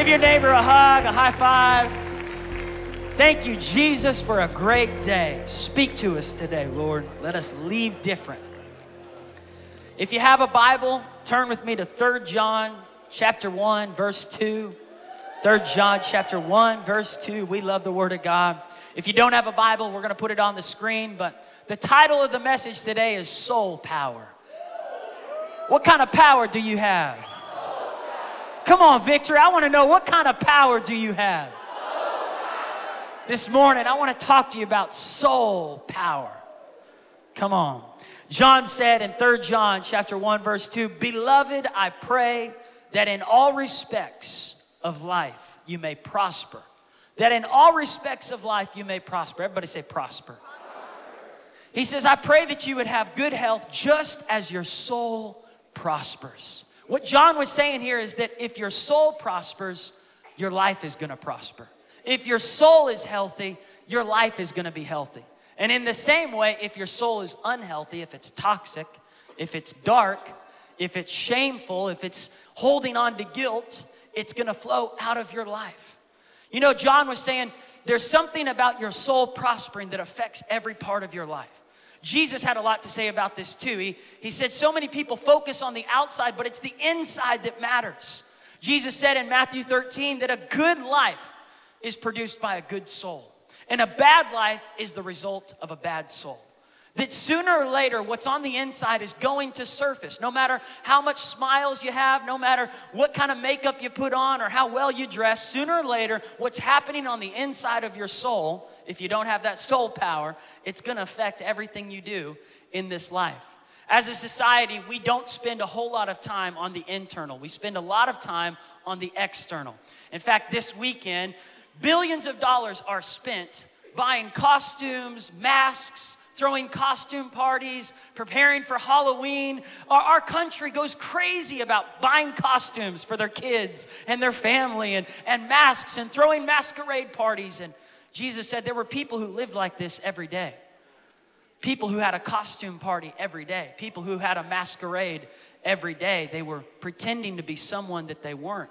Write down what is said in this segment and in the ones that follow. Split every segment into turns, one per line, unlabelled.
Give your neighbor a hug, a high five. Thank you, Jesus, for a great day. Speak to us today, Lord. Let us leave different. If you have a Bible, turn with me to 3 John chapter 1, verse 2. 3 John chapter 1, verse 2. We love the Word of God. If you don't have a Bible, we're going to put it on the screen, but the title of the message today is Soul Power. What kind of power do you have? Come on, Victory. I want to know what kind of power do you have? This morning, I want to talk to you about soul power. Come on. John said in 3 John chapter 1 verse 2, "Beloved, I pray that in all respects of life you may prosper. That in all respects of life you may prosper." Everybody say prosper. He says, "I pray that you would have good health just as your soul prospers." What John was saying here is that if your soul prospers, your life is gonna prosper. If your soul is healthy, your life is gonna be healthy. And in the same way, if your soul is unhealthy, if it's toxic, if it's dark, if it's shameful, if it's holding on to guilt, it's gonna flow out of your life. You know, John was saying there's something about your soul prospering that affects every part of your life. Jesus had a lot to say about this too. He, he said, So many people focus on the outside, but it's the inside that matters. Jesus said in Matthew 13 that a good life is produced by a good soul, and a bad life is the result of a bad soul. That sooner or later, what's on the inside is going to surface. No matter how much smiles you have, no matter what kind of makeup you put on or how well you dress, sooner or later, what's happening on the inside of your soul, if you don't have that soul power, it's gonna affect everything you do in this life. As a society, we don't spend a whole lot of time on the internal, we spend a lot of time on the external. In fact, this weekend, billions of dollars are spent buying costumes, masks, throwing costume parties, preparing for Halloween. Our, our, country goes crazy about buying costumes for their kids and their family and, and masks and throwing masquerade parties. And Jesus said there were people who lived like this every day. People who had a costume party every day, people who had a masquerade every day. They were pretending to be someone that they weren't.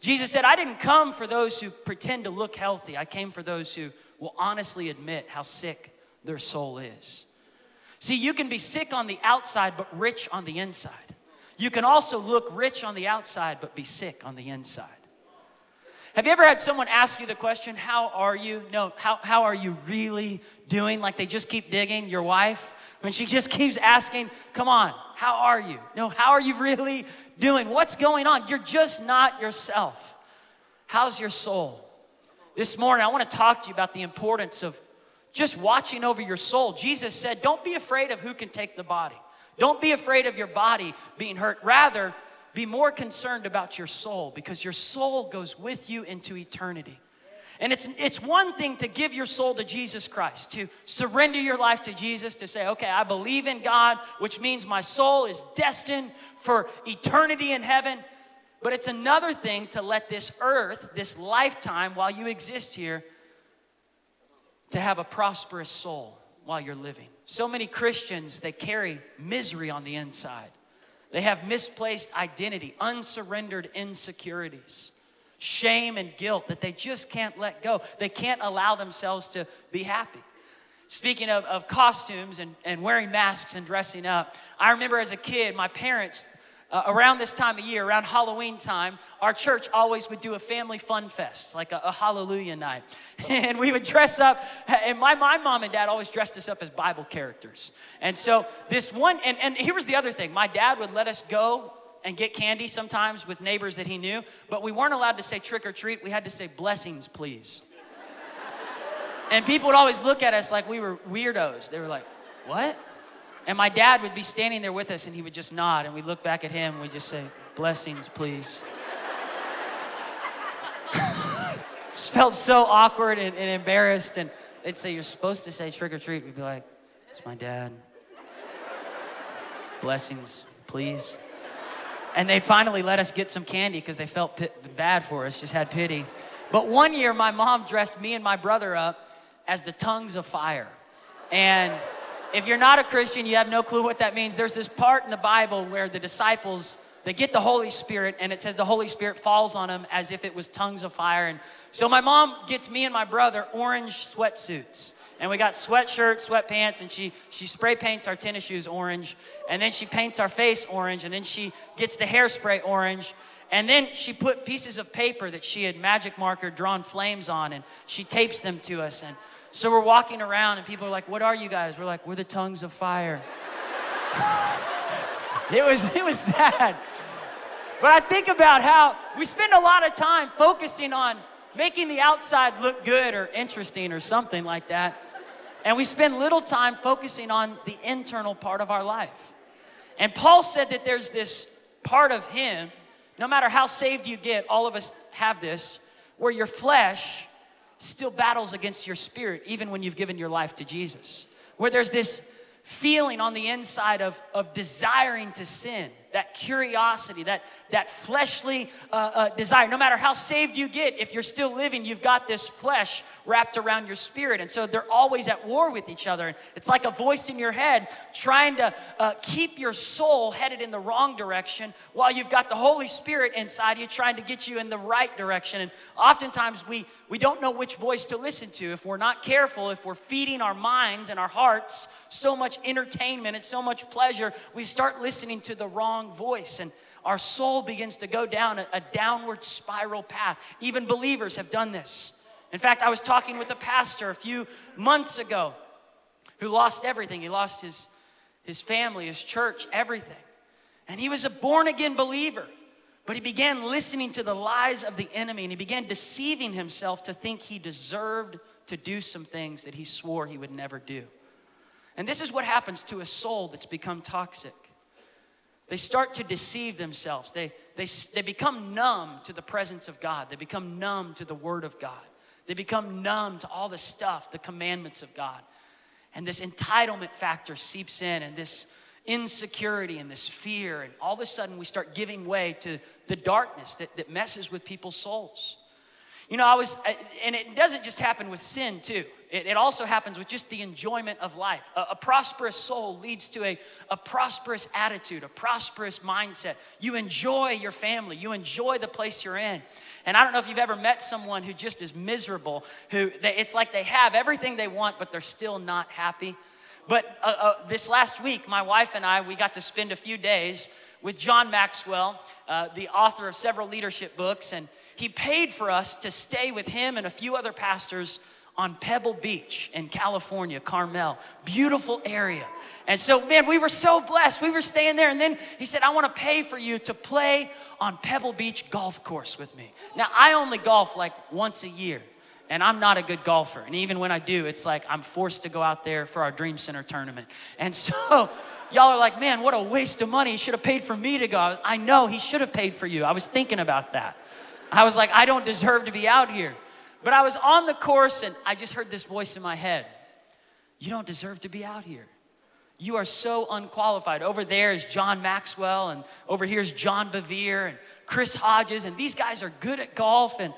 Jesus said, I didn't come for those who pretend to look healthy. I came for those who will honestly admit how sick their soul is. See, you can be sick on the outside, but rich on the inside. You can also look rich on the outside, but be sick on the inside. Have you ever had someone ask you the question, How are you? No, how, how are you really doing? Like they just keep digging, your wife, when she just keeps asking, Come on, how are you? No, how are you really doing? What's going on? You're just not yourself. How's your soul? This morning, I want to talk to you about the importance of just watching over your soul. Jesus said, Don't be afraid of who can take the body. Don't be afraid of your body being hurt. Rather, be more concerned about your soul because your soul goes with you into eternity. And it's, it's one thing to give your soul to Jesus Christ, to surrender your life to Jesus, to say, okay, I believe in God, which means my soul is destined for eternity in heaven. But it's another thing to let this earth, this lifetime, while you exist here, to have a prosperous soul while you're living. So many Christians, they carry misery on the inside. They have misplaced identity, unsurrendered insecurities, shame and guilt that they just can't let go. They can't allow themselves to be happy. Speaking of, of costumes and, and wearing masks and dressing up, I remember as a kid, my parents, uh, around this time of year, around Halloween time, our church always would do a family fun fest, like a, a hallelujah night. And we would dress up, and my, my mom and dad always dressed us up as Bible characters. And so this one, and, and here was the other thing my dad would let us go and get candy sometimes with neighbors that he knew, but we weren't allowed to say trick or treat. We had to say blessings, please. and people would always look at us like we were weirdos. They were like, what? And my dad would be standing there with us and he would just nod and we'd look back at him and we'd just say, Blessings, please. just felt so awkward and, and, embarrassed. And they'd say, You're supposed to say trick or treat. We'd be like, It's my dad. Blessings, please. And they'd finally let us get some candy because they felt bad for us, just had pity. But one year, my mom dressed me and my brother up as the tongues of fire. And if you're not a Christian, you have no clue what that means. There's this part in the Bible where the disciples they get the Holy Spirit, and it says the Holy Spirit falls on them as if it was tongues of fire. And so my mom gets me and my brother orange sweatsuits. And we got sweatshirts, sweatpants, and she, she spray paints our tennis shoes orange. And then she paints our face orange. And then she gets the hairspray orange. And then she put pieces of paper that she had magic marker drawn flames on, and she tapes them to us. And so we're walking around, and people are like, What are you guys? We're like, We're the tongues of fire. it, was, it was sad. But I think about how we spend a lot of time focusing on making the outside look good or interesting or something like that. And we spend little time focusing on the internal part of our life. And Paul said that there's this part of him, no matter how saved you get, all of us have this, where your flesh still battles against your spirit, even when you've given your life to Jesus. Where there's this feeling on the inside of, of desiring to sin that curiosity, that, that fleshly uh, uh, desire. No matter how saved you get, if you're still living, you've got this flesh wrapped around your spirit. And so they're always at war with each other. It's like a voice in your head trying to uh, keep your soul headed in the wrong direction while you've got the Holy Spirit inside you trying to get you in the right direction. And oftentimes we, we don't know which voice to listen to. If we're not careful, if we're feeding our minds and our hearts so much entertainment and so much pleasure, we start listening to the wrong wrong voice and our soul begins to go down a, a downward spiral path. Even believers have done this. In fact, I was talking with a pastor a few months ago who lost everything. He lost his, his family, his church, everything. And he was a born again believer, but he began listening to the lies of the enemy and he began deceiving himself to think he deserved to do some things that he swore he would never do. And this is what happens to a soul that's become toxic. They start to deceive themselves. They, they, they become numb to the presence of God. They become numb to the Word of God. They become numb to all the stuff, the commandments of God. And this entitlement factor seeps in, and this insecurity and this fear. And all of a sudden, we start giving way to the darkness that, that messes with people's souls. You know, I was, and it doesn't just happen with sin, too. It, it also happens with just the enjoyment of life. A, a prosperous soul leads to a, a prosperous attitude, a prosperous mindset. You enjoy your family, you enjoy the place you're in. And I don't know if you've ever met someone who just is miserable, who they, it's like they have everything they want, but they're still not happy. But uh, uh, this last week, my wife and I, we got to spend a few days with John Maxwell, uh, the author of several leadership books, and he paid for us to stay with him and a few other pastors on Pebble Beach in California, Carmel. Beautiful area. And so, man, we were so blessed. We were staying there. And then he said, I want to pay for you to play on Pebble Beach golf course with me. Now, I only golf like once a year. And I'm not a good golfer. And even when I do, it's like I'm forced to go out there for our Dream Center tournament. And so, y'all are like, man, what a waste of money. He should have paid for me to go. I know he should have paid for you. I was thinking about that. I was like, I don't deserve to be out here. But I was on the course and I just heard this voice in my head You don't deserve to be out here. You are so unqualified. Over there is John Maxwell, and over here is John Bevere and Chris Hodges, and these guys are good at golf and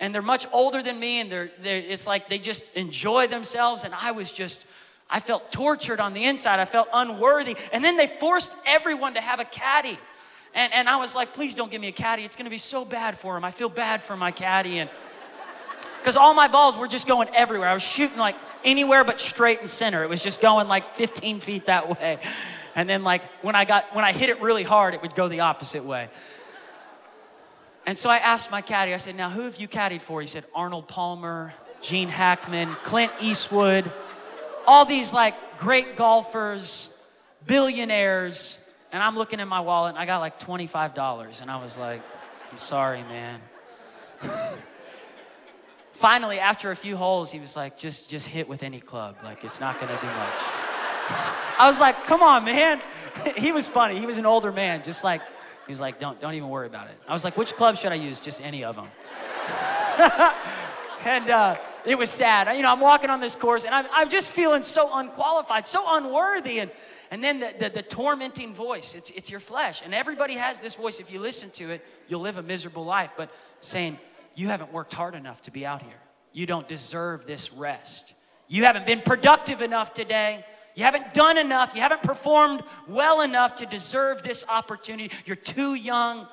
and they're much older than me, and they're, they're it's like they just enjoy themselves. And I was just, I felt tortured on the inside. I felt unworthy. And then they forced everyone to have a caddy. And, and I was like, please don't give me a caddy. It's gonna be so bad for him. I feel bad for my caddy. And because all my balls were just going everywhere. I was shooting like anywhere but straight and center. It was just going like 15 feet that way. And then like when I got when I hit it really hard, it would go the opposite way. And so I asked my caddy, I said, now who have you caddied for? He said, Arnold Palmer, Gene Hackman, Clint Eastwood, all these like great golfers, billionaires. And I'm looking in my wallet and I got like $25. And I was like, I'm sorry, man. finally, after a few holes, he was like, just, just hit with any club. Like, it's not gonna do much. I was like, come on, man. he was funny. He was an older man, just like, he was like, don't, don't even worry about it. I was like, which club should I use? Just any of them. and uh, it was sad. You know, I'm walking on this course and I'm, I'm just feeling so unqualified, so unworthy. And, and then the, the, the, tormenting voice, it's, it's your flesh. And everybody has this voice. If you listen to it, you'll live a miserable life. But saying, you haven't worked hard enough to be out here. You don't deserve this rest. You haven't been productive enough today. You haven't done enough. You haven't performed well enough to deserve this opportunity. You're too young.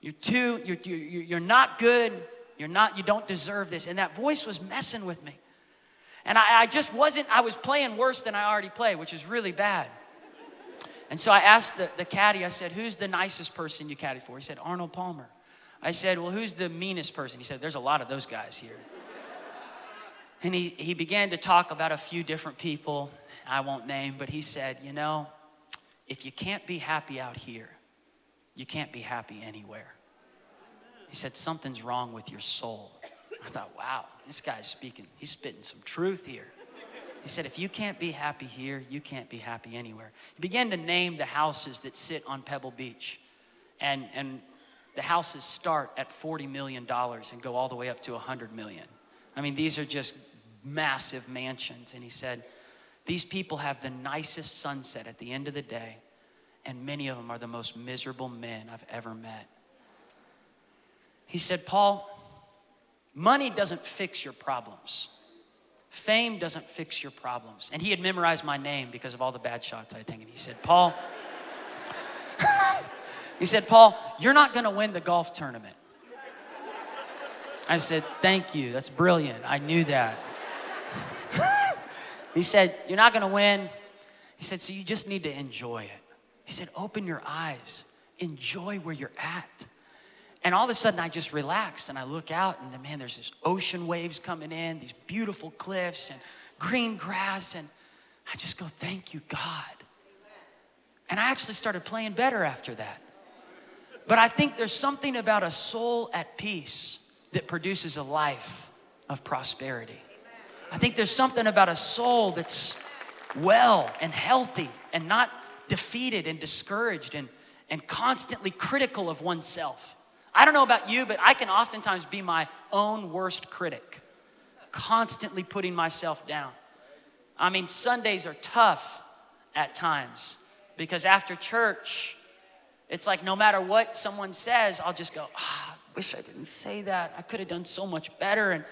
You're too, you're, you're, you're not good. You're not, you don't deserve this. And that voice was messing with me. And I, I just wasn't, I was playing worse than I already played, which is really bad. And so I asked the, the caddy, I said, Who's the nicest person you caddy for? He said, Arnold Palmer. I said, Well, who's the meanest person? He said, There's a lot of those guys here. And he, he began to talk about a few different people I won't name, but he said, You know, if you can't be happy out here, you can't be happy anywhere. He said, Something's wrong with your soul. I thought, Wow, this guy's speaking, he's spitting some truth here. He said, If you can't be happy here, you can't be happy anywhere. He began to name the houses that sit on Pebble Beach. And, and the houses start at $40 million and go all the way up to 100 million. I mean, these are just massive mansions. And he said, These people have the nicest sunset at the end of the day, and many of them are the most miserable men I've ever met. He said, Paul, money doesn't fix your problems. Fame doesn't fix your problems. And he had memorized my name because of all the bad shots I had taken. He said, Paul, he said, Paul, you're not going to win the golf tournament. I said, Thank you. That's brilliant. I knew that. he said, You're not going to win. He said, So you just need to enjoy it. He said, Open your eyes, enjoy where you're at. And all of a sudden, I just relaxed and I look out, and man, there's this ocean waves coming in, these beautiful cliffs and green grass. And I just go, Thank you, God. And I actually started playing better after that. But I think there's something about a soul at peace that produces a life of prosperity. I think there's something about a soul that's well and healthy and not defeated and discouraged and, and constantly critical of oneself. I don't know about you, but I can oftentimes be my own worst critic, constantly putting myself down. I mean, Sundays are tough at times because after church, it's like no matter what someone says, I'll just go, ah, I wish I didn't say that. I could have done so much better. And,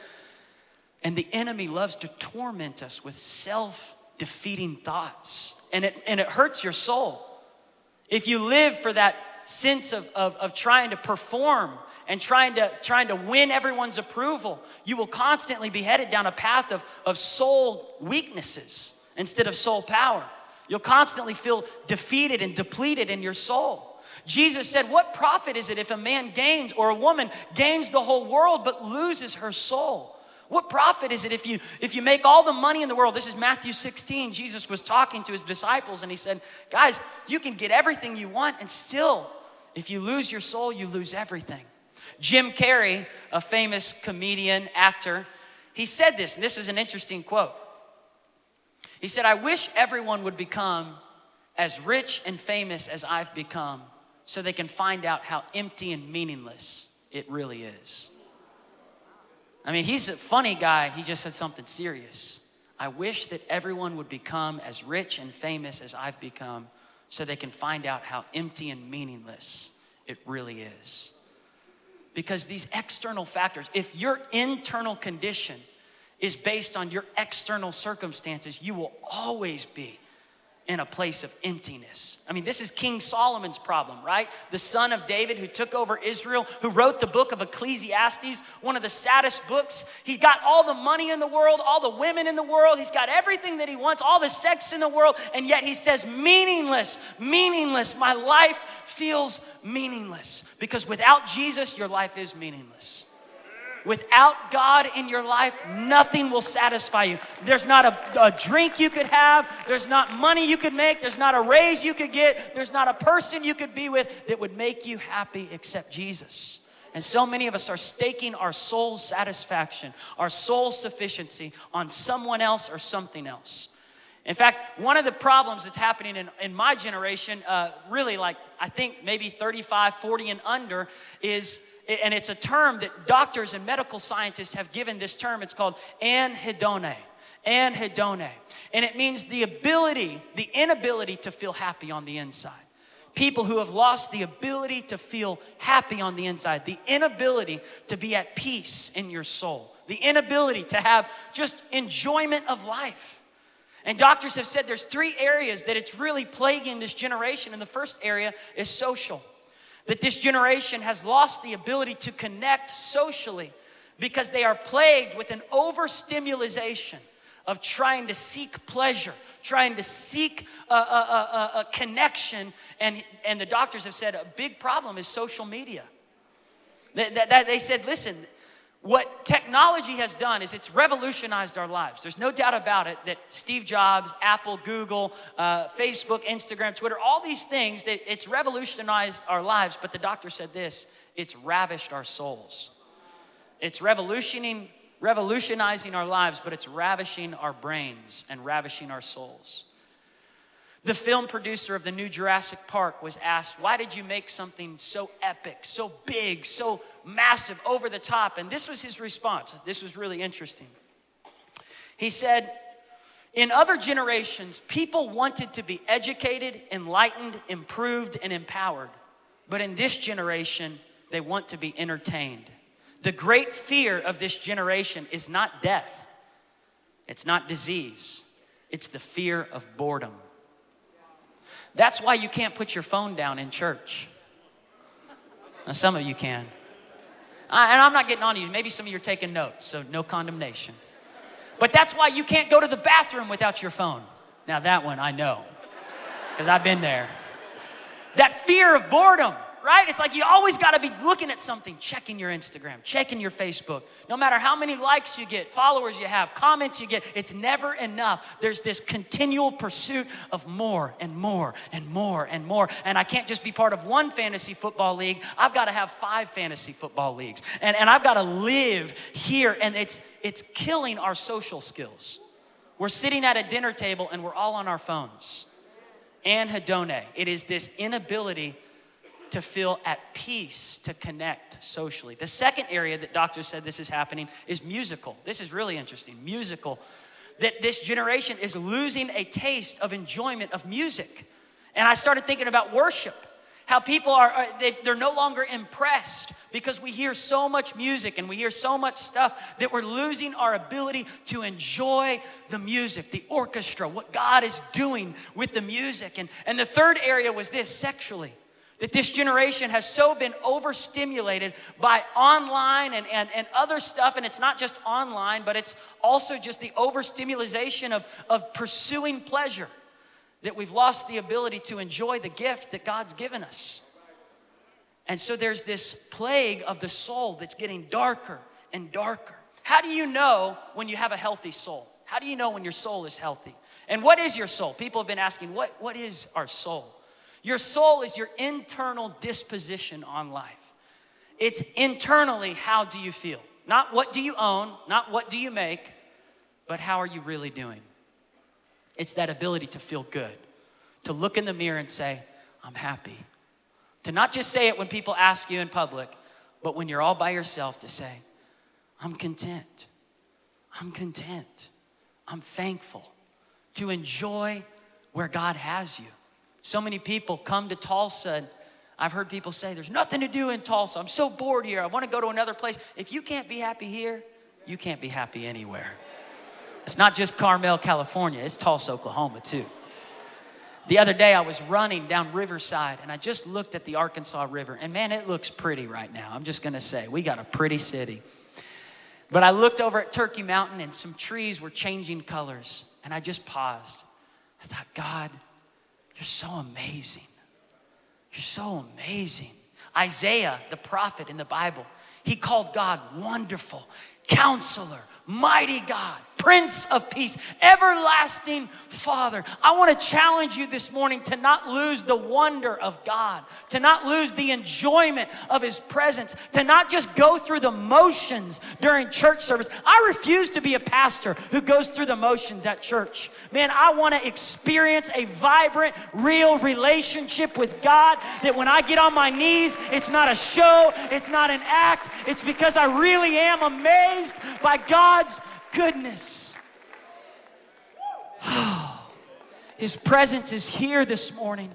and the enemy loves to torment us with self defeating thoughts. And it, and it hurts your soul. If you live for that sense of, of, of trying to perform and trying to, trying to win everyone's approval, you will constantly be headed down a path of, of soul weaknesses instead of soul power. You'll constantly feel defeated and depleted in your soul. Jesus said, What profit is it if a man gains or a woman gains the whole world but loses her soul? What profit is it if you if you make all the money in the world? This is Matthew 16. Jesus was talking to his disciples and he said, "Guys, you can get everything you want and still if you lose your soul, you lose everything." Jim Carrey, a famous comedian, actor, he said this, and this is an interesting quote. He said, "I wish everyone would become as rich and famous as I've become so they can find out how empty and meaningless it really is." I mean, he's a funny guy. He just said something serious. I wish that everyone would become as rich and famous as I've become so they can find out how empty and meaningless it really is. Because these external factors, if your internal condition is based on your external circumstances, you will always be in a place of emptiness. I mean, this is King Solomon's problem, right? The son of David who took over Israel, who wrote the book of Ecclesiastes, one of the saddest books. He's got all the money in the world, all the women in the world, he's got everything that he wants, all the sex in the world, and yet he says, meaningless, meaningless. My life feels meaningless because without Jesus, your life is meaningless. Without God in your life, nothing will satisfy you. There's not a, a, drink you could have, there's not money you could make, there's not a raise you could get, there's not a person you could be with that would make you happy except Jesus. And so many of us are staking our soul satisfaction, our soul sufficiency on someone else or something else. In fact, one of the problems that's happening in, in my generation, uh, really like I think maybe 35, 40 and under, is and it's a term that doctors and medical scientists have given this term. It's called anhedonia. Anhedonia. And it means the ability, the inability to feel happy on the inside. People who have lost the ability to feel happy on the inside, the inability to be at peace in your soul, the inability to have just enjoyment of life. And doctors have said there's three areas that it's really plaguing this generation. And the first area is social. That this generation has lost the ability to connect socially because they are plagued with an overstimulation of trying to seek pleasure, trying to seek a, a, a, a, connection. And, and the doctors have said a big problem is social media. That, that, they said, listen, what technology has done is it's revolutionized our lives. There's no doubt about it that Steve Jobs, Apple, Google, uh, Facebook, Instagram, Twitter, all these things, that it's revolutionized our lives. But the doctor said this it's ravished our souls. It's revolutioning revolutionizing our lives, but it's ravishing our brains and ravishing our souls. The film producer of the new Jurassic Park was asked, Why did you make something so epic, so big, so massive, over the top? And this was his response. This was really interesting. He said, In other generations, people wanted to be educated, enlightened, improved, and empowered. But in this generation, they want to be entertained. The great fear of this generation is not death, it's not disease, it's the fear of boredom. That's why you can't put your phone down in church. Now, some of you can. I, and I'm not getting on you. Maybe some of you are taking notes, so no condemnation. But that's why you can't go to the bathroom without your phone. Now, that one I know, because I've been there. That fear of boredom right? It's like you always got to be looking at something, checking your Instagram, checking your Facebook. No matter how many likes you get, followers you have, comments you get, it's never enough. There's this continual pursuit of more and more and more and more. And I can't just be part of one fantasy football league. I've got to have five fantasy football leagues. And, and I've got to live here. And it's, it's killing our social skills. We're sitting at a dinner table and we're all on our phones. Anhedonia. It is this inability to feel at peace to connect socially. The second area that doctors said this is happening is musical. This is really interesting. Musical. That this generation is losing a taste of enjoyment of music. And I started thinking about worship. How people are, uh, they, they're no longer impressed because we hear so much music and we hear so much stuff that we're losing our ability to enjoy the music, the orchestra, what God is doing with the music. And, and the third area was this sexually that this generation has so been overstimulated by online and, and, and other stuff. And it's not just online, but it's also just the overstimulation of, of pursuing pleasure that we've lost the ability to enjoy the gift that God's given us. And so there's this plague of the soul that's getting darker and darker. How do you know when you have a healthy soul? How do you know when your soul is healthy? And what is your soul? People have been asking, what, what is our soul? Your soul is your internal disposition on life. It's internally, how do you feel? Not what do you own, not what do you make, but how are you really doing? It's that ability to feel good, to look in the mirror and say, I'm happy. To not just say it when people ask you in public, but when you're all by yourself to say, I'm content. I'm content. I'm thankful. To enjoy where God has you. So many people come to Tulsa and I've heard people say, There's nothing to do in Tulsa. I'm so bored here. I want to go to another place. If you can't be happy here, you can't be happy anywhere. It's not just Carmel, California, it's Tulsa, Oklahoma, too. The other day I was running down Riverside and I just looked at the Arkansas River, and man, it looks pretty right now. I'm just gonna say, we got a pretty city. But I looked over at Turkey Mountain and some trees were changing colors, and I just paused. I thought, God, you're so amazing. You're so amazing. Isaiah, the prophet in the Bible, he called God wonderful, counselor, mighty God, Prince of Peace, everlasting Father. I want to challenge you this morning to not lose the wonder of God, to not lose the enjoyment of His presence, to not just go through the motions during church service. I refuse to be a pastor who goes through the motions at church. Man, I want to experience a vibrant, real relationship with God that when I get on my knees, it's not a show, it's not an act, it's because I really am amazed by God's goodness. His presence is here this morning.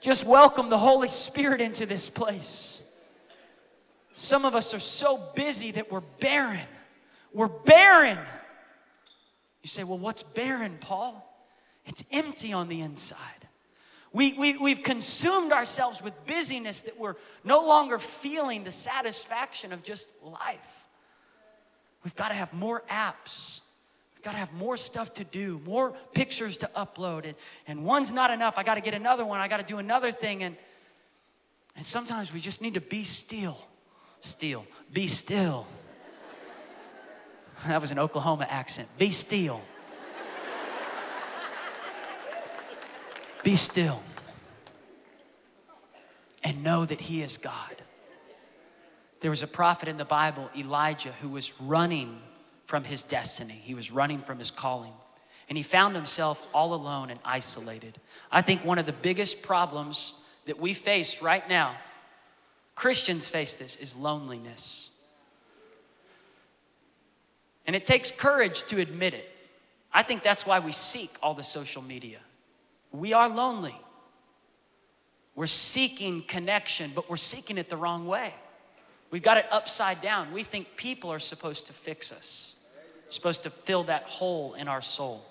Just welcome the Holy Spirit into this place. Some of us are so busy that we're barren. We're barren. You say, well, what's barren, Paul? It's empty on the inside. We, we, we've consumed ourselves with busyness that we're no longer feeling the satisfaction of just life. We've got to have more apps. We've got to have more stuff to do, more pictures to upload. And, and one's not enough. I got to get another one. I got to do another thing. And, and sometimes we just need to be still. Still. Be still. That was an Oklahoma accent. Be still. Be still. And know that He is God. There was a prophet in the Bible, Elijah, who was running from his destiny. He was running from his calling. And he found himself all alone and isolated. I think one of the biggest problems that we face right now, Christians face this, is loneliness. And it takes courage to admit it. I think that's why we seek all the social media. We are lonely. We're seeking connection, but we're seeking it the wrong way. We've got it upside down. We think people are supposed to fix us, supposed to fill that hole in our soul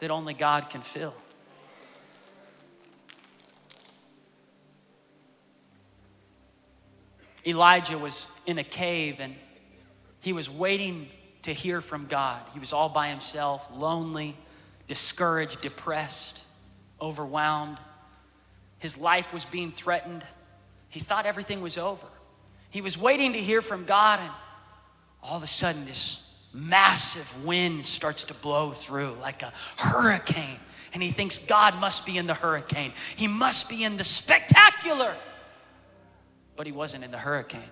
that only God can fill. Elijah was in a cave and he was waiting to hear from God. He was all by himself, lonely, discouraged, depressed, overwhelmed. His life was being threatened. He thought everything was over. He was waiting to hear from God, and all of a sudden, this massive wind starts to blow through like a hurricane. And he thinks God must be in the hurricane, he must be in the spectacular. But he wasn't in the hurricane.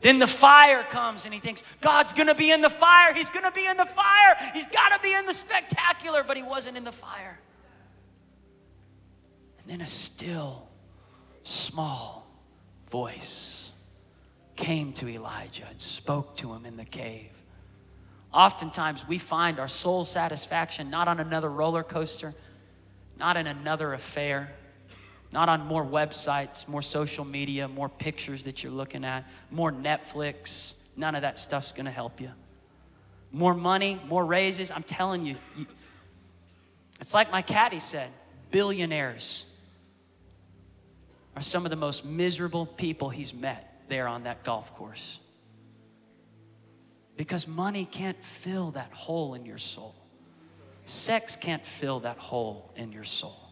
Then the fire comes and he thinks, God's gonna be in the fire. He's gonna be in the fire. He's gotta be in the spectacular, but he wasn't in the fire. And then a still, small voice came to Elijah and spoke to him in the cave. Oftentimes, we find our soul satisfaction not on another roller coaster, not in another affair not on more websites, more social media, more pictures that you're looking at, more Netflix. None of that stuff's gonna help you. More money, more raises. I'm telling you, you it's like my caddy said billionaires are some of the most miserable people he's met there on that golf course. Because money can't fill that hole in your soul. Sex can't fill that hole in your soul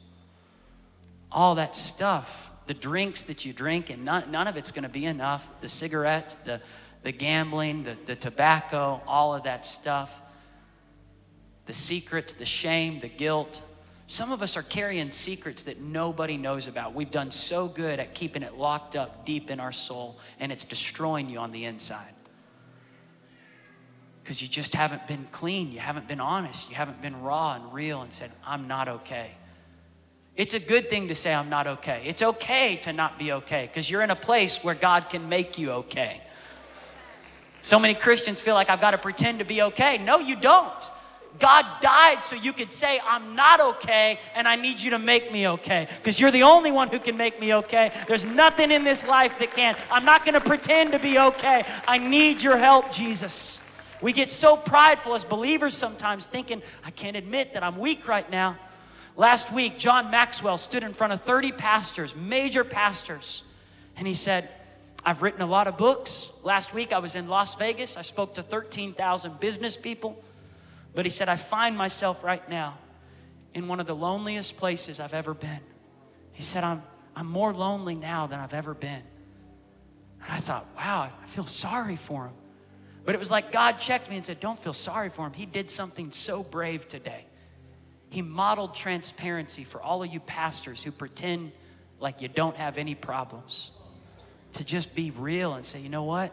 all that stuff, the drinks that you drink, and none, none of it's going to be enough. The cigarettes, the, the gambling, the, the tobacco, all of that stuff, the secrets, the shame, the guilt. Some of us are carrying secrets that nobody knows about. We've done so good at keeping it locked up deep in our soul, and it's destroying you on the inside. Because you just haven't been clean, you haven't been honest, you haven't been raw and real and said, I'm not okay. It's a good thing to say, I'm not okay. It's okay to not be okay because you're in a place where God can make you okay. So many Christians feel like I've got to pretend to be okay. No, you don't. God died so you could say, I'm not okay, and I need you to make me okay. Because you're the only one who can make me okay. There's nothing in this life that can. I'm not going to pretend to be okay. I need your help, Jesus. We get so prideful as believers sometimes thinking, I can't admit that I'm weak right now. Last week, John Maxwell stood in front of 30 pastors, major pastors, and he said, I've written a lot of books. Last week, I was in Las Vegas. I spoke to 13,000 business people. But he said, I find myself right now in one of the loneliest places I've ever been. He said, I'm, I'm more lonely now than I've ever been. And I thought, wow, I feel sorry for him. But it was like God checked me and said, Don't feel sorry for him. He did something so brave today. He modeled transparency for all of you pastors who pretend like you don't have any problems. To just be real and say, you know what?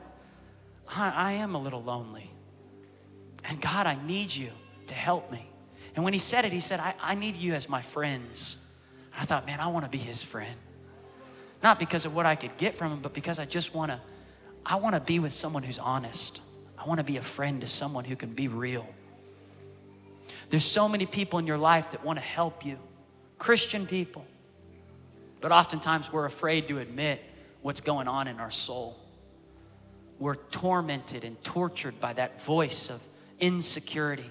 I, I am a little lonely. And God, I need you to help me. And when he said it, he said, I, I need you as my friends. I thought, man, I want to be his friend. Not because of what I could get from him, but because I just want to, I want to be with someone who's honest. I want to be a friend to someone who can be real. There's so many people in your life that want to help you, Christian people. But oftentimes we're afraid to admit what's going on in our soul. We're tormented and tortured by that voice of insecurity.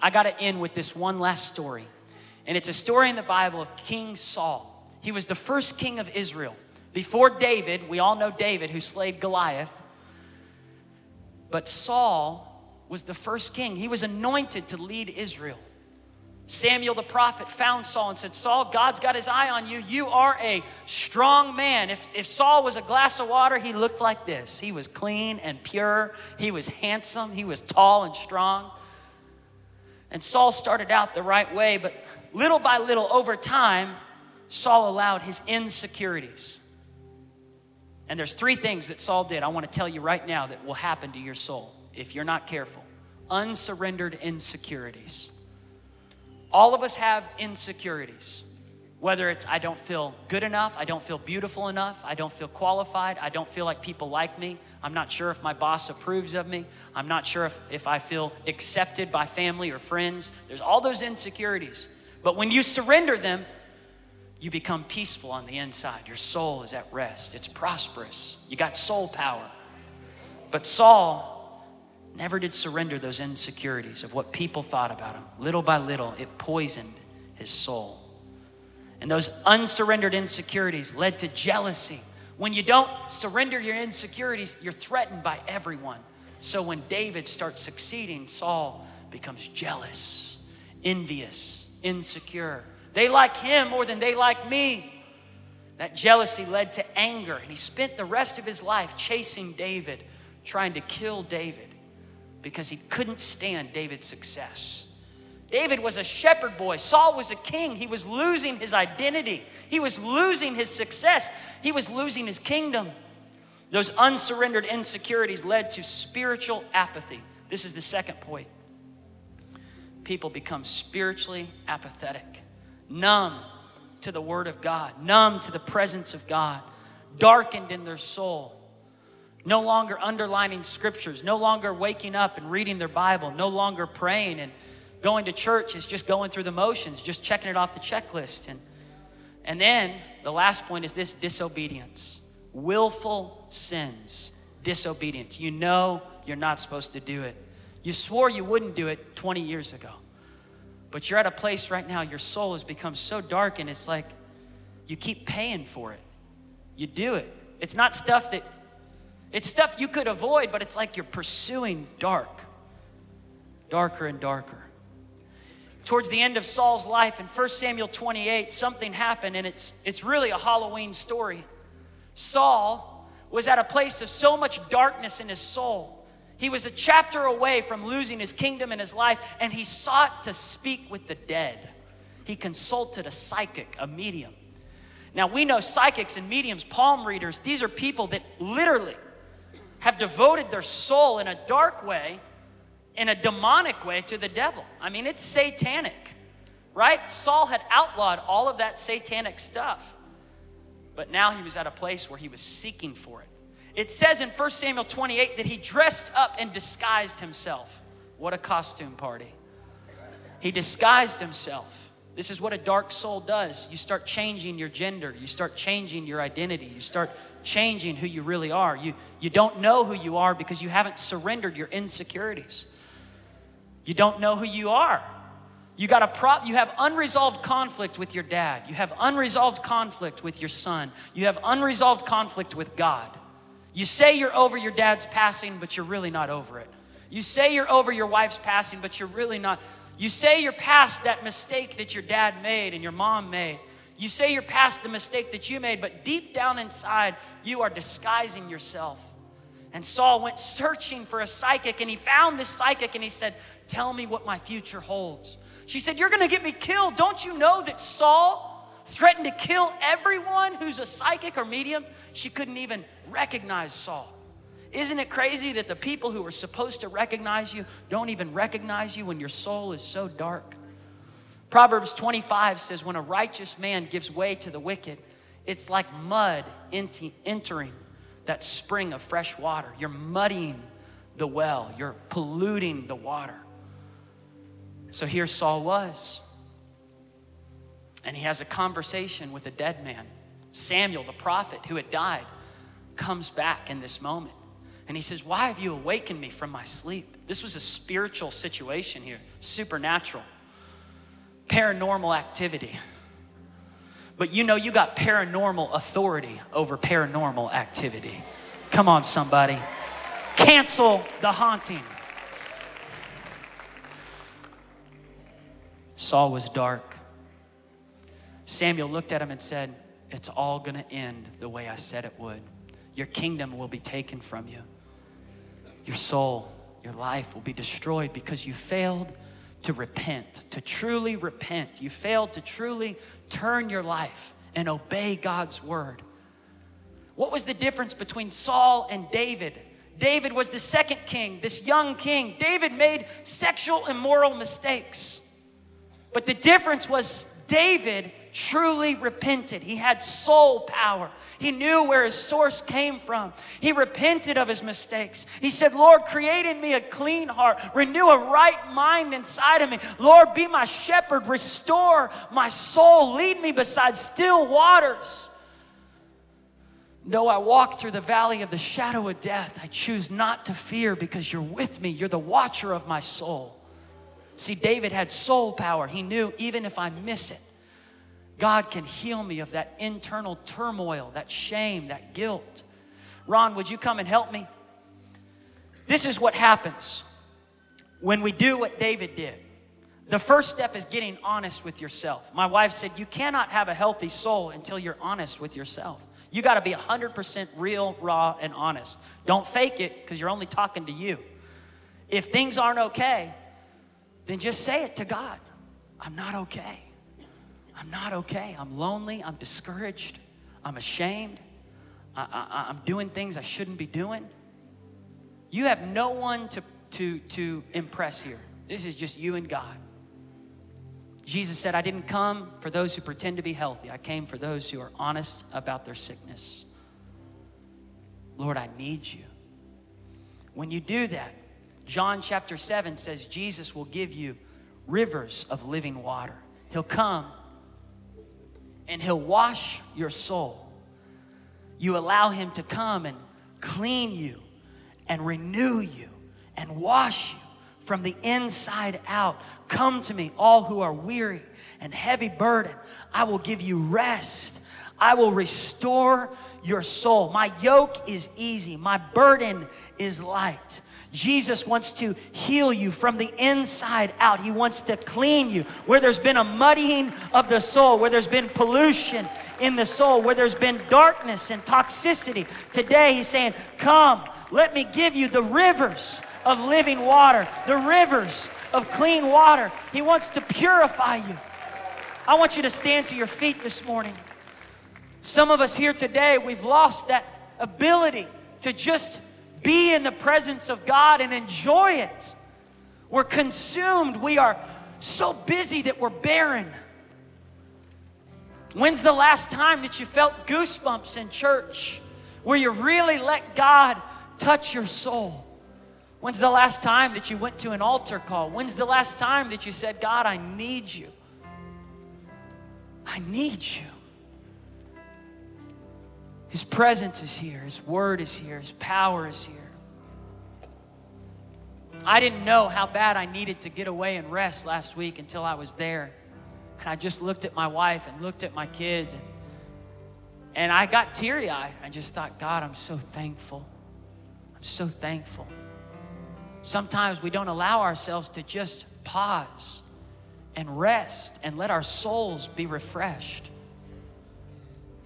I got to end with this one last story. And it's a story in the Bible of King Saul. He was the first king of Israel. Before David, we all know David who slayed Goliath. But Saul was the first king. He was anointed to lead Israel. Samuel the prophet found Saul and said, Saul, God's got his eye on you. You are a strong man. If, if Saul was a glass of water, he looked like this. He was clean and pure. He was handsome. He was tall and strong. And Saul started out the right way, but little by little, over time, Saul allowed his insecurities. And there's three things that Saul did I want to tell you right now that will happen to your soul if you're not careful. Unsurrendered insecurities. All of us have insecurities. Whether it's I don't feel good enough, I don't feel beautiful enough, I don't feel qualified, I don't feel like people like me, I'm not sure if my boss approves of me, I'm not sure if, if I feel accepted by family or friends. There's all those insecurities. But when you surrender them, you become peaceful on the inside. Your soul is at rest, it's prosperous. You got soul power. But Saul never did surrender those insecurities of what people thought about him. Little by little, it poisoned his soul. And those unsurrendered insecurities led to jealousy. When you don't surrender your insecurities, you're threatened by everyone. So when David starts succeeding, Saul becomes jealous, envious, insecure. They like him more than they like me. That jealousy led to anger, and he spent the rest of his life chasing David, trying to kill David because he couldn't stand David's success. David was a shepherd boy. Saul was a king. He was losing his identity. He was losing his success. He was losing his kingdom. Those unsurrendered insecurities led to spiritual apathy. This is the second point. People become spiritually apathetic, numb to the Word of God, numb to the presence of God, darkened in their soul no longer underlining scriptures, no longer waking up and reading their Bible, no longer praying and going to church is just going through the motions, just checking it off the checklist. And, and then the last point is this disobedience, willful sins, disobedience. You know you're not supposed to do it. You swore you wouldn't do it 20 years ago. But you're at a place right now, your soul has become so dark, and it's like you keep paying for it. You do it. It's not stuff that it's stuff you could avoid, but it's like you're pursuing dark, darker and darker. Towards the end of Saul's life in 1 Samuel 28, something happened, and it's, it's really a Halloween story. Saul was at a place of so much darkness in his soul. He was a chapter away from losing his kingdom and his life, and he sought to speak with the dead. He consulted a psychic, a medium. Now, we know psychics and mediums, palm readers, these are people that literally have devoted their soul in a dark way, in a demonic way to the devil. I mean, it's satanic, right? Saul had outlawed all of that satanic stuff, but now he was at a place where he was seeking for it. It says in 1 Samuel 28 that he dressed up and disguised himself. What a costume party. He disguised himself. This is what a dark soul does. You start changing your gender, you start changing your identity, you start changing who you really are. You, you don't know who you are because you haven't surrendered your insecurities. You don't know who you are. You got a prop, you have unresolved conflict with your dad. You have unresolved conflict with your son. You have unresolved conflict with God. You say you're over your dad's passing, but you're really not over it. You say you're over your wife's passing, but you're really not. You say you're past that mistake that your dad made and your mom made. You say you're past the mistake that you made, but deep down inside, you are disguising yourself. And Saul went searching for a psychic and he found this psychic and he said, Tell me what my future holds. She said, You're gonna get me killed. Don't you know that Saul threatened to kill everyone who's a psychic or medium? She couldn't even recognize Saul. Isn't it crazy that the people who are supposed to recognize you don't even recognize you when your soul is so dark? Proverbs 25 says, When a righteous man gives way to the wicked, it's like mud entering that spring of fresh water. You're muddying the well, you're polluting the water. So here Saul was. And he has a conversation with a dead man. Samuel, the prophet who had died, comes back in this moment. And he says, Why have you awakened me from my sleep? This was a spiritual situation here, supernatural, paranormal activity. But you know, you got paranormal authority over paranormal activity. Come on, somebody. Cancel the haunting. Saul was dark. Samuel looked at him and said, It's all going to end the way I said it would. Your kingdom will be taken from you. Your soul, your life will be destroyed because you failed to repent, to truly repent. You failed to truly turn your life and obey God's word. What was the difference between Saul and David? David was the second king, this young king. David made sexual immoral mistakes. But the difference was David truly repented. He had soul power. He knew where his source came from. He repented of his mistakes. He said, Lord, create in me a clean heart, renew a right mind inside of me. Lord, be my shepherd, restore my soul, lead me beside still waters. Though I walk through the valley of the shadow of death, I choose not to fear because you're with me. You're the watcher of my soul. See, David had soul power. He knew even if I miss it, God can heal me of that internal turmoil, that shame, that guilt. Ron, would you come and help me? This is what happens when we do what David did. The first step is getting honest with yourself. My wife said, You cannot have a healthy soul until you're honest with yourself. You got to be 100% real, raw, and honest. Don't fake it because you're only talking to you. If things aren't okay, then just say it to God. I'm not okay. I'm not okay. I'm lonely. I'm discouraged. I'm ashamed. I, am doing things I shouldn't be doing. You have no one to, to, to impress here. This is just you and God. Jesus said, I didn't come for those who pretend to be healthy. I came for those who are honest about their sickness. Lord, I need you. When you do that, John chapter 7 says Jesus will give you rivers of living water. He'll come and He'll wash your soul. You allow Him to come and clean you and renew you and wash you from the inside out. Come to me, all who are weary and heavy burden. I will give you rest. I will restore your soul. My yoke is easy, my burden is light. Jesus wants to heal you from the inside out. He wants to clean you. Where there's been a muddying of the soul, where there's been pollution in the soul, where there's been darkness and toxicity, today He's saying, Come, let me give you the rivers of living water, the rivers of clean water. He wants to purify you. I want you to stand to your feet this morning. Some of us here today, we've lost that ability to just be in the presence of God and enjoy it. We're consumed. We are so busy that we're barren. When's the last time that you felt goosebumps in church where you really let God touch your soul? When's the last time that you went to an altar call? When's the last time that you said, God, I need you? I need you. His presence is here, His word is here, His power is here. I didn't know how bad I needed to get away and rest last week until I was there. And I just looked at my wife and looked at my kids and, and I got teary eyed. I just thought, God, I'm so thankful. I'm so thankful. Sometimes we don't allow ourselves to just pause and rest and let our souls be refreshed.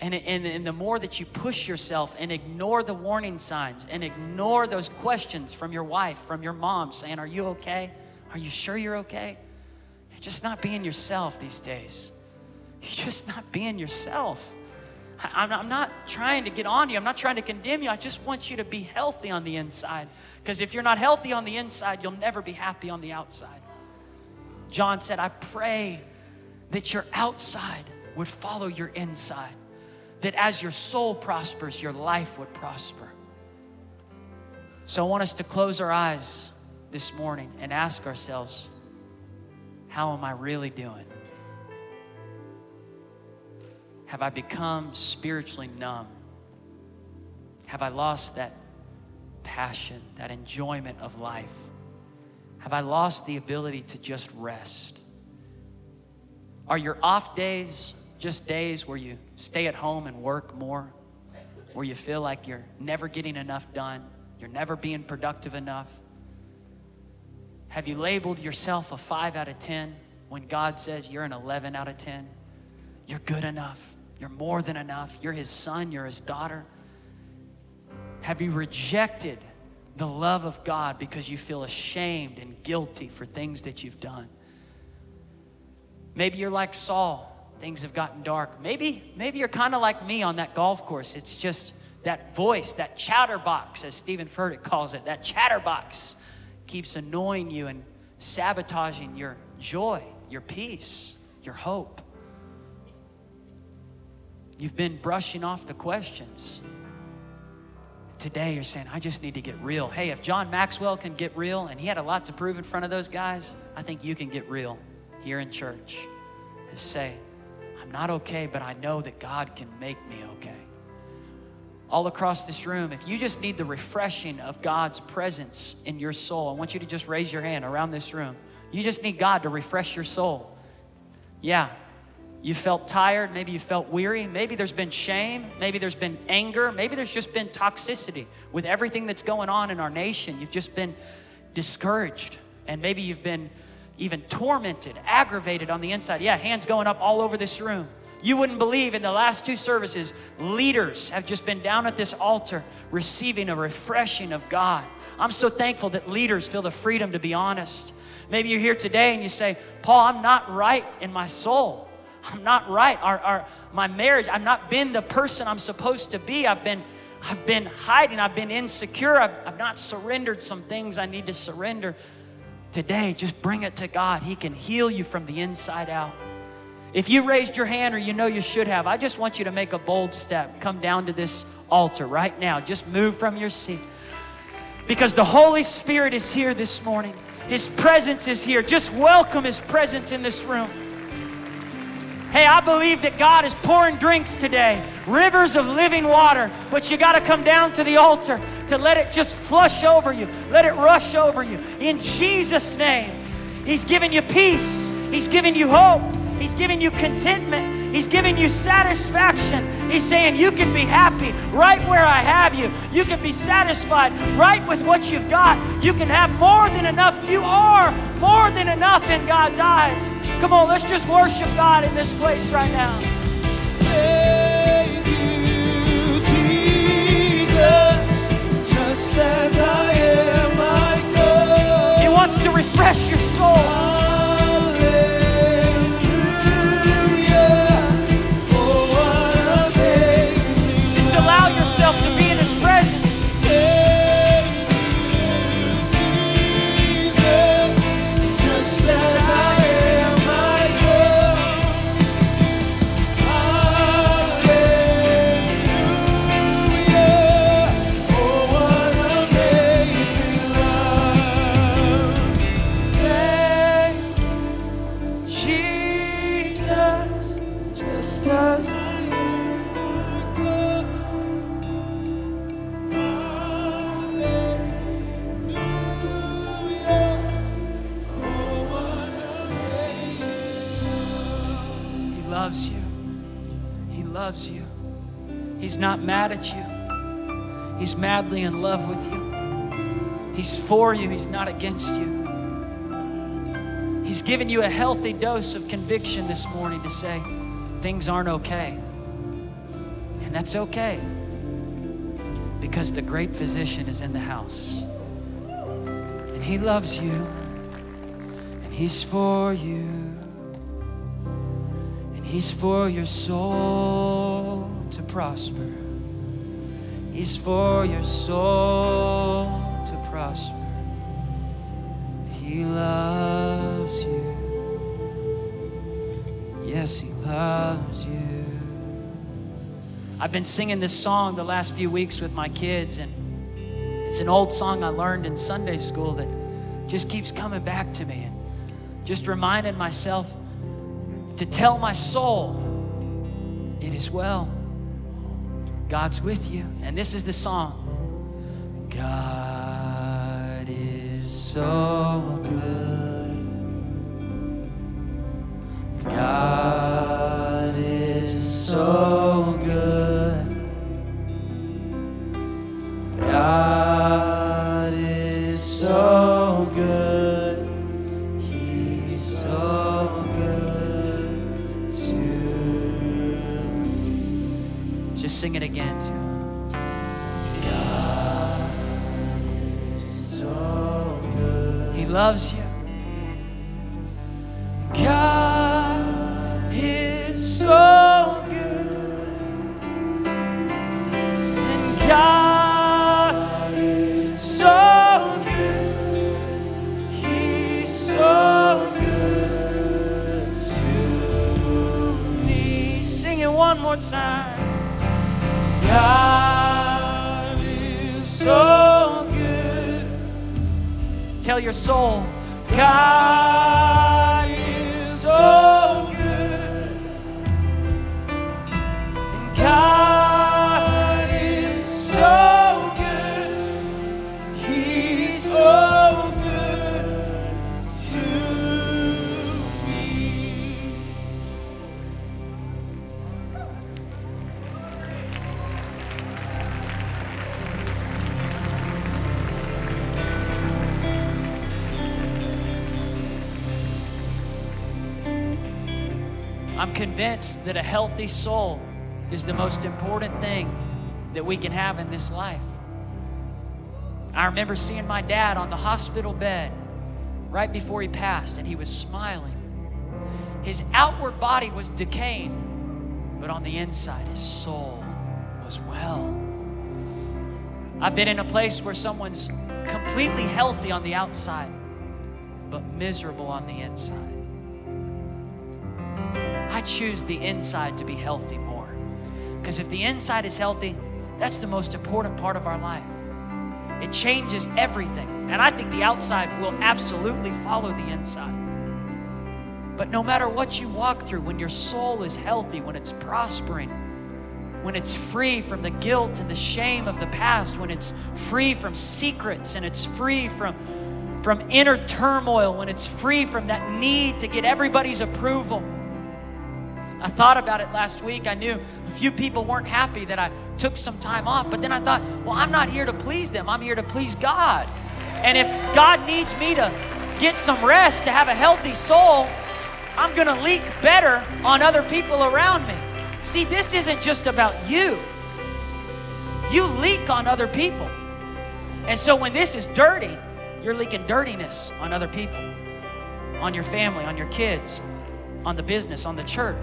And, and, and the more that you push yourself and ignore the warning signs and ignore those questions from your wife, from your mom saying, Are you okay? Are you sure you're okay? You're just not being yourself these days. You're just not being yourself. I'm, I'm not trying to get on you. I'm not trying to condemn you. I just want you to be healthy on the inside. Because if you're not healthy on the inside, you'll never be happy on the outside. John said, I pray that your outside would follow your inside that as your soul prospers, your life would prosper. So I want us to close our eyes this morning and ask ourselves, how am I really doing? Have I become spiritually numb? Have I lost that passion, that enjoyment of life? Have I lost the ability to just rest? Are your off days just days where you stay at home and work more? Where you feel like you're never getting enough done? You're never being productive enough? Have you labeled yourself a 5 out of 10 when God says you're an 11 out of 10? You're good enough. You're more than enough. You're His son, you're His daughter. Have you rejected the love of God because you feel ashamed and guilty for things that you've done? Maybe you're like Saul. Things have gotten dark. Maybe, maybe you're kind of like me on that golf course. It's just that voice, that chatterbox, as Steven Furtick calls it, that chatterbox keeps annoying you and sabotaging your joy, your peace, your hope. You've been brushing off the questions. Today, you're saying, I just need to get real. Hey, if John Maxwell can get real and he had a lot to prove in front of those guys, I think you can get real here in church. And say, I'm not okay, but I know that God can make me okay. All across this room, if you just need the refreshing of God's presence in your soul, I want you to just raise your hand around this room. You just need God to refresh your soul. Yeah, you felt tired, maybe you felt weary, maybe there's been shame, maybe there's been anger, maybe there's just been toxicity with everything that's going on in our nation. You've just been discouraged, and maybe you've been even tormented, aggravated on the inside. Yeah, hands going up all over this room. You wouldn't believe in the last two services, leaders have just been down at this altar receiving a refreshing of God. I'm so thankful that leaders feel the freedom to be honest. Maybe you're here today and you say, Paul, I'm not right in my soul. I'm not right. Our, our, my marriage, I've not been the person I'm supposed to be. I've been, I've been hiding. I've been insecure. I've, I've not surrendered some things I need to surrender. Today, just bring it to God. He can heal you from the inside out. If you raised your hand or you know you should have, I just want you to make a bold step. Come down to this altar right now. Just move from your seat. Because the Holy Spirit is here this morning. His presence is here. Just welcome His presence in this room. Hey, I believe that God is pouring drinks today, rivers of living water, but you got to come down to the altar to let it just flush over you, let it rush over you. In Jesus' name, He's giving you peace, He's giving you hope, He's giving you contentment, He's giving you satisfaction. He's saying, You can be happy right where I have you. You can be satisfied right with what you've got. You can have more than enough. You are more than enough in God's eyes. Come on, let's just worship God in this place right now.
Thank you, Jesus, just as I am.
He wants to refresh your soul. Loves you. He loves you. He's not mad at you. He's madly in love with you. He's for you, He's not against you. He's given you a healthy dose of conviction this morning to say, things aren't okay. And that's okay because the great physician is in the house. And He loves you, and He's for you. He's for your soul to prosper. He's for your soul to prosper. He loves you. Yes, He loves you. I've been singing this song the last few weeks with my kids, and it's an old song I learned in Sunday school that just keeps coming back to me and just reminding myself to tell my soul, it is well. God's with you. And this is the song God is so good.
God is so
loves you. God is so good. And God is so good. He's so good to me. Sing it one more time. Tell your soul, God convinced that a healthy soul is the most important thing that we can have in this life. I remember seeing my dad on the hospital bed right before he passed, and he was smiling. His outward body was decaying, but on the inside, his soul was well. I've been in a place where someone's completely healthy on the outside, but miserable on the inside. I choose the inside to be healthy more. Because if the inside is healthy, that's the most important part of our life. It changes everything. And I think the outside will absolutely follow the inside. But no matter what you walk through, when your soul is healthy, when it's prospering, when it's free from the guilt and the shame of the past, when it's free from secrets and it's free from, from inner turmoil, when it's free from that need to get everybody's approval. I thought about it last week. I knew a few people weren't happy that I took some time off, but then I thought, well, I'm not here to please them. I'm here to please God. And if God needs me to get some rest, to have a healthy soul, I'm going to leak better on other people around me. See, this isn't just about you. You leak on other people. And so when this is dirty, you're leaking dirtiness on other people, on your family, on your kids, on the business, on the church.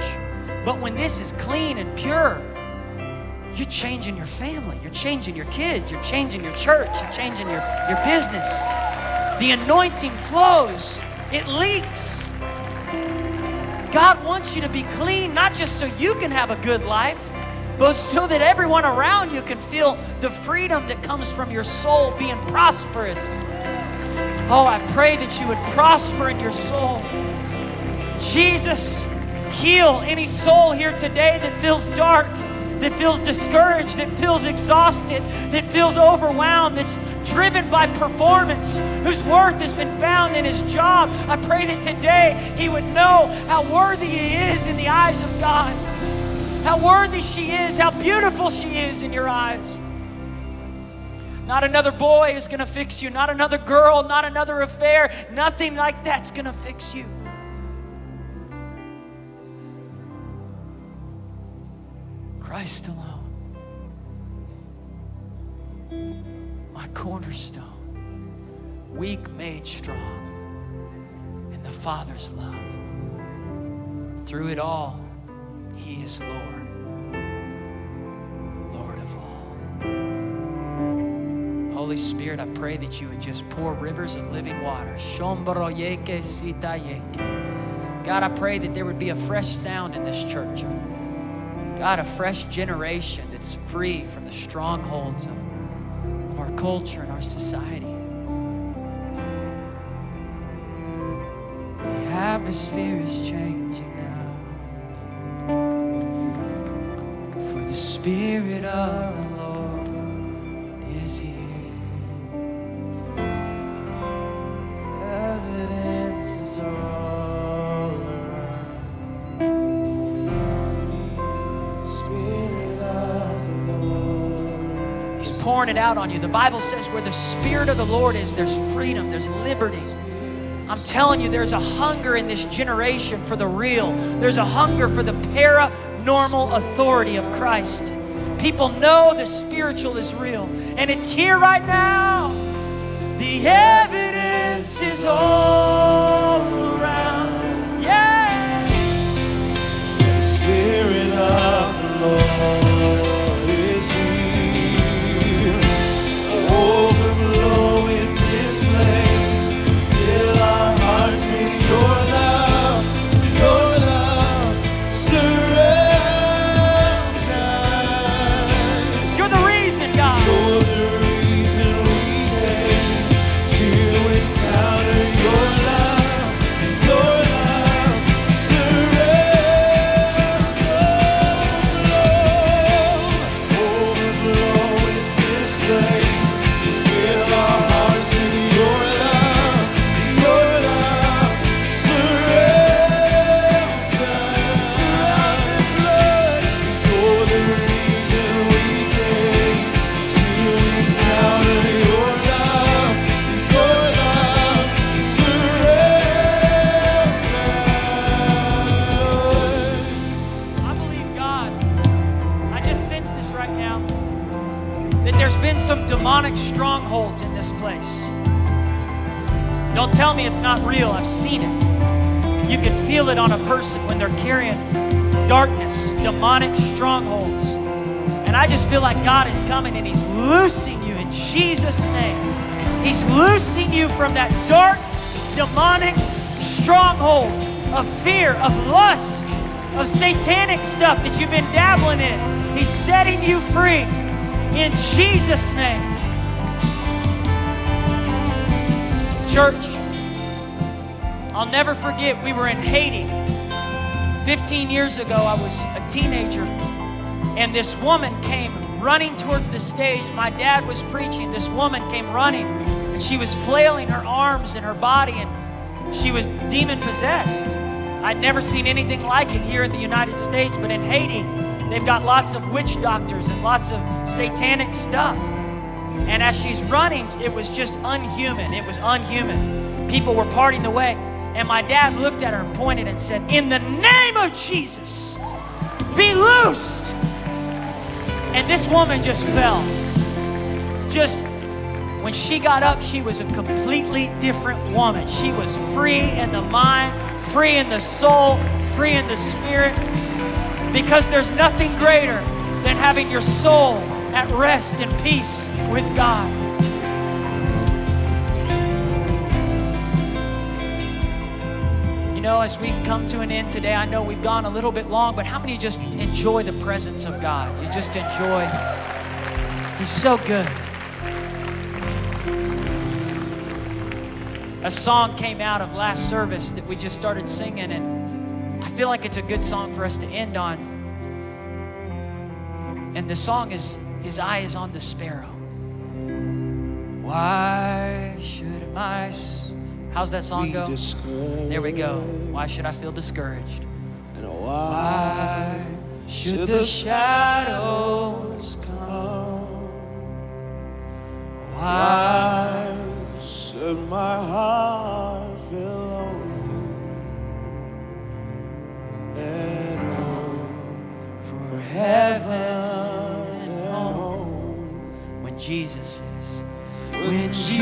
But when this is clean and pure, you're changing your family, you're changing your kids, you're changing your church, you're changing your, your business. The anointing flows, it leaks. God wants you to be clean, not just so you can have a good life, but so that everyone around you can feel the freedom that comes from your soul being prosperous. Oh, I pray that you would prosper in your soul. Jesus, heal any soul here today that feels dark, that feels discouraged, that feels exhausted, that feels overwhelmed, that's driven by performance, whose worth has been found in his job. I pray that today he would know how worthy he is in the eyes of God, how worthy she is, how beautiful she is in your eyes. Not another boy is going to fix you, not another girl, not another affair, nothing like that's going to fix you. Christ alone, my cornerstone, weak made strong in the Father's love. Through it all, He is Lord, Lord of all. Holy Spirit, I pray that you would just pour rivers of living water. God, I pray that there would be a fresh sound in this church. God, a fresh generation that's free from the strongholds of, of our culture and our society. The atmosphere is changing now. For the Spirit of the pouring it out on you. The Bible says where the Spirit of the Lord is, there's freedom, there's liberty. I'm telling you, there's a hunger in this generation for the real. There's a hunger for the paranormal authority of Christ. People know the spiritual is real, and it's here right now. The evidence is all around. Yeah.
The Spirit of the Lord
tell me it's not real. I've seen it. You can feel it on a person when they're carrying darkness, demonic strongholds. And I just feel like God is coming and He's loosing you in Jesus' name. He's loosing you from that dark, demonic stronghold of fear, of lust, of satanic stuff that you've been dabbling in. He's setting you free in Jesus' name. Church, I'll never forget we were in Haiti. 15 years ago, I was a teenager, and this woman came running towards the stage. My dad was preaching. This woman came running, and she was flailing her arms and her body, and she was demon possessed. I'd never seen anything like it here in the United States, but in Haiti, they've got lots of witch doctors and lots of satanic stuff. And as she's running, it was just unhuman. It was unhuman. People were parting the way. And my dad looked at her and pointed and said, In the name of Jesus, be loosed. And this woman just fell. Just when she got up, she was a completely different woman. She was free in the mind, free in the soul, free in the spirit. Because there's nothing greater than having your soul at rest and peace with God. Know, as we come to an end today, I know we've gone a little bit long, but how many just enjoy the presence of God? You just enjoy. He's so good. A song came out of last service that we just started singing, and I feel like it's a good song for us to end on. And the song is His Eye is on the Sparrow. Why should my. How's that song go? There we go. Why should I feel discouraged?
And why
should the shadows come? Why?
Should my heart feel lonely and oh,
For
heaven and
home.
home
When Jesus is.
When Jesus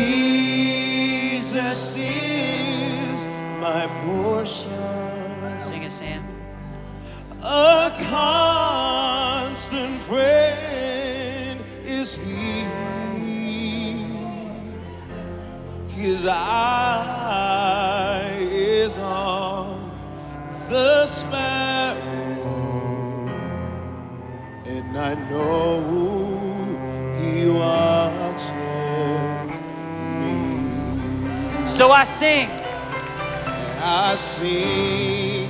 is my portion,
Sing it, Sam.
a constant friend is He. His eye is on the sparrow, and I know who He watches
So I sing.
I sing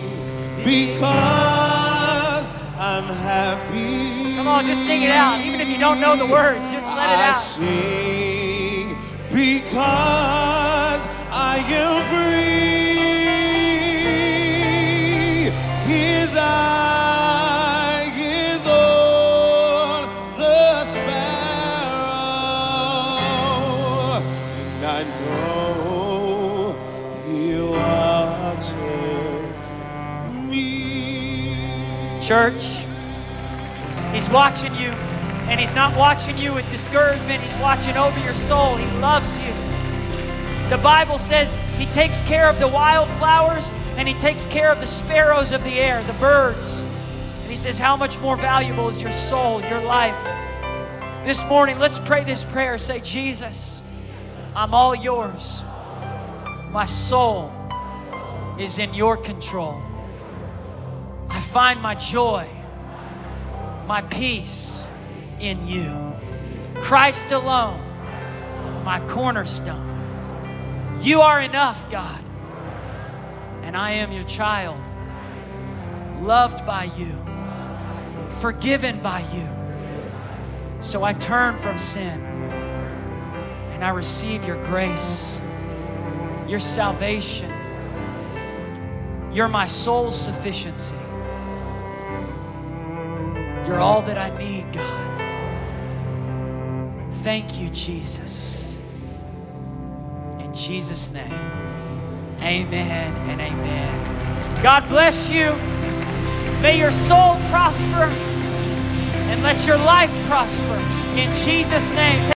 because I'm happy.
Come on, just sing it out. Even if you don't know the words, just let it
I
out.
sing because I am free. His eye
Church, He's watching you, and He's not watching you with discouragement. He's watching over your soul. He loves you. The Bible says He takes care of the wildflowers and He takes care of the sparrows of the air, the birds. And He says, How much more valuable is your soul, your life? This morning, let's pray this prayer. Say, Jesus, I'm all yours. My soul is in your control. Find my joy, my peace in you. Christ alone, my cornerstone. You are enough, God. And I am your child, loved by you, forgiven by you. So I turn from sin and I receive your grace, your salvation. You're my soul's sufficiency. You're all that I need, God. Thank you, Jesus. In Jesus' name, amen and amen. God bless you. May your soul prosper and let your life prosper. In Jesus' name.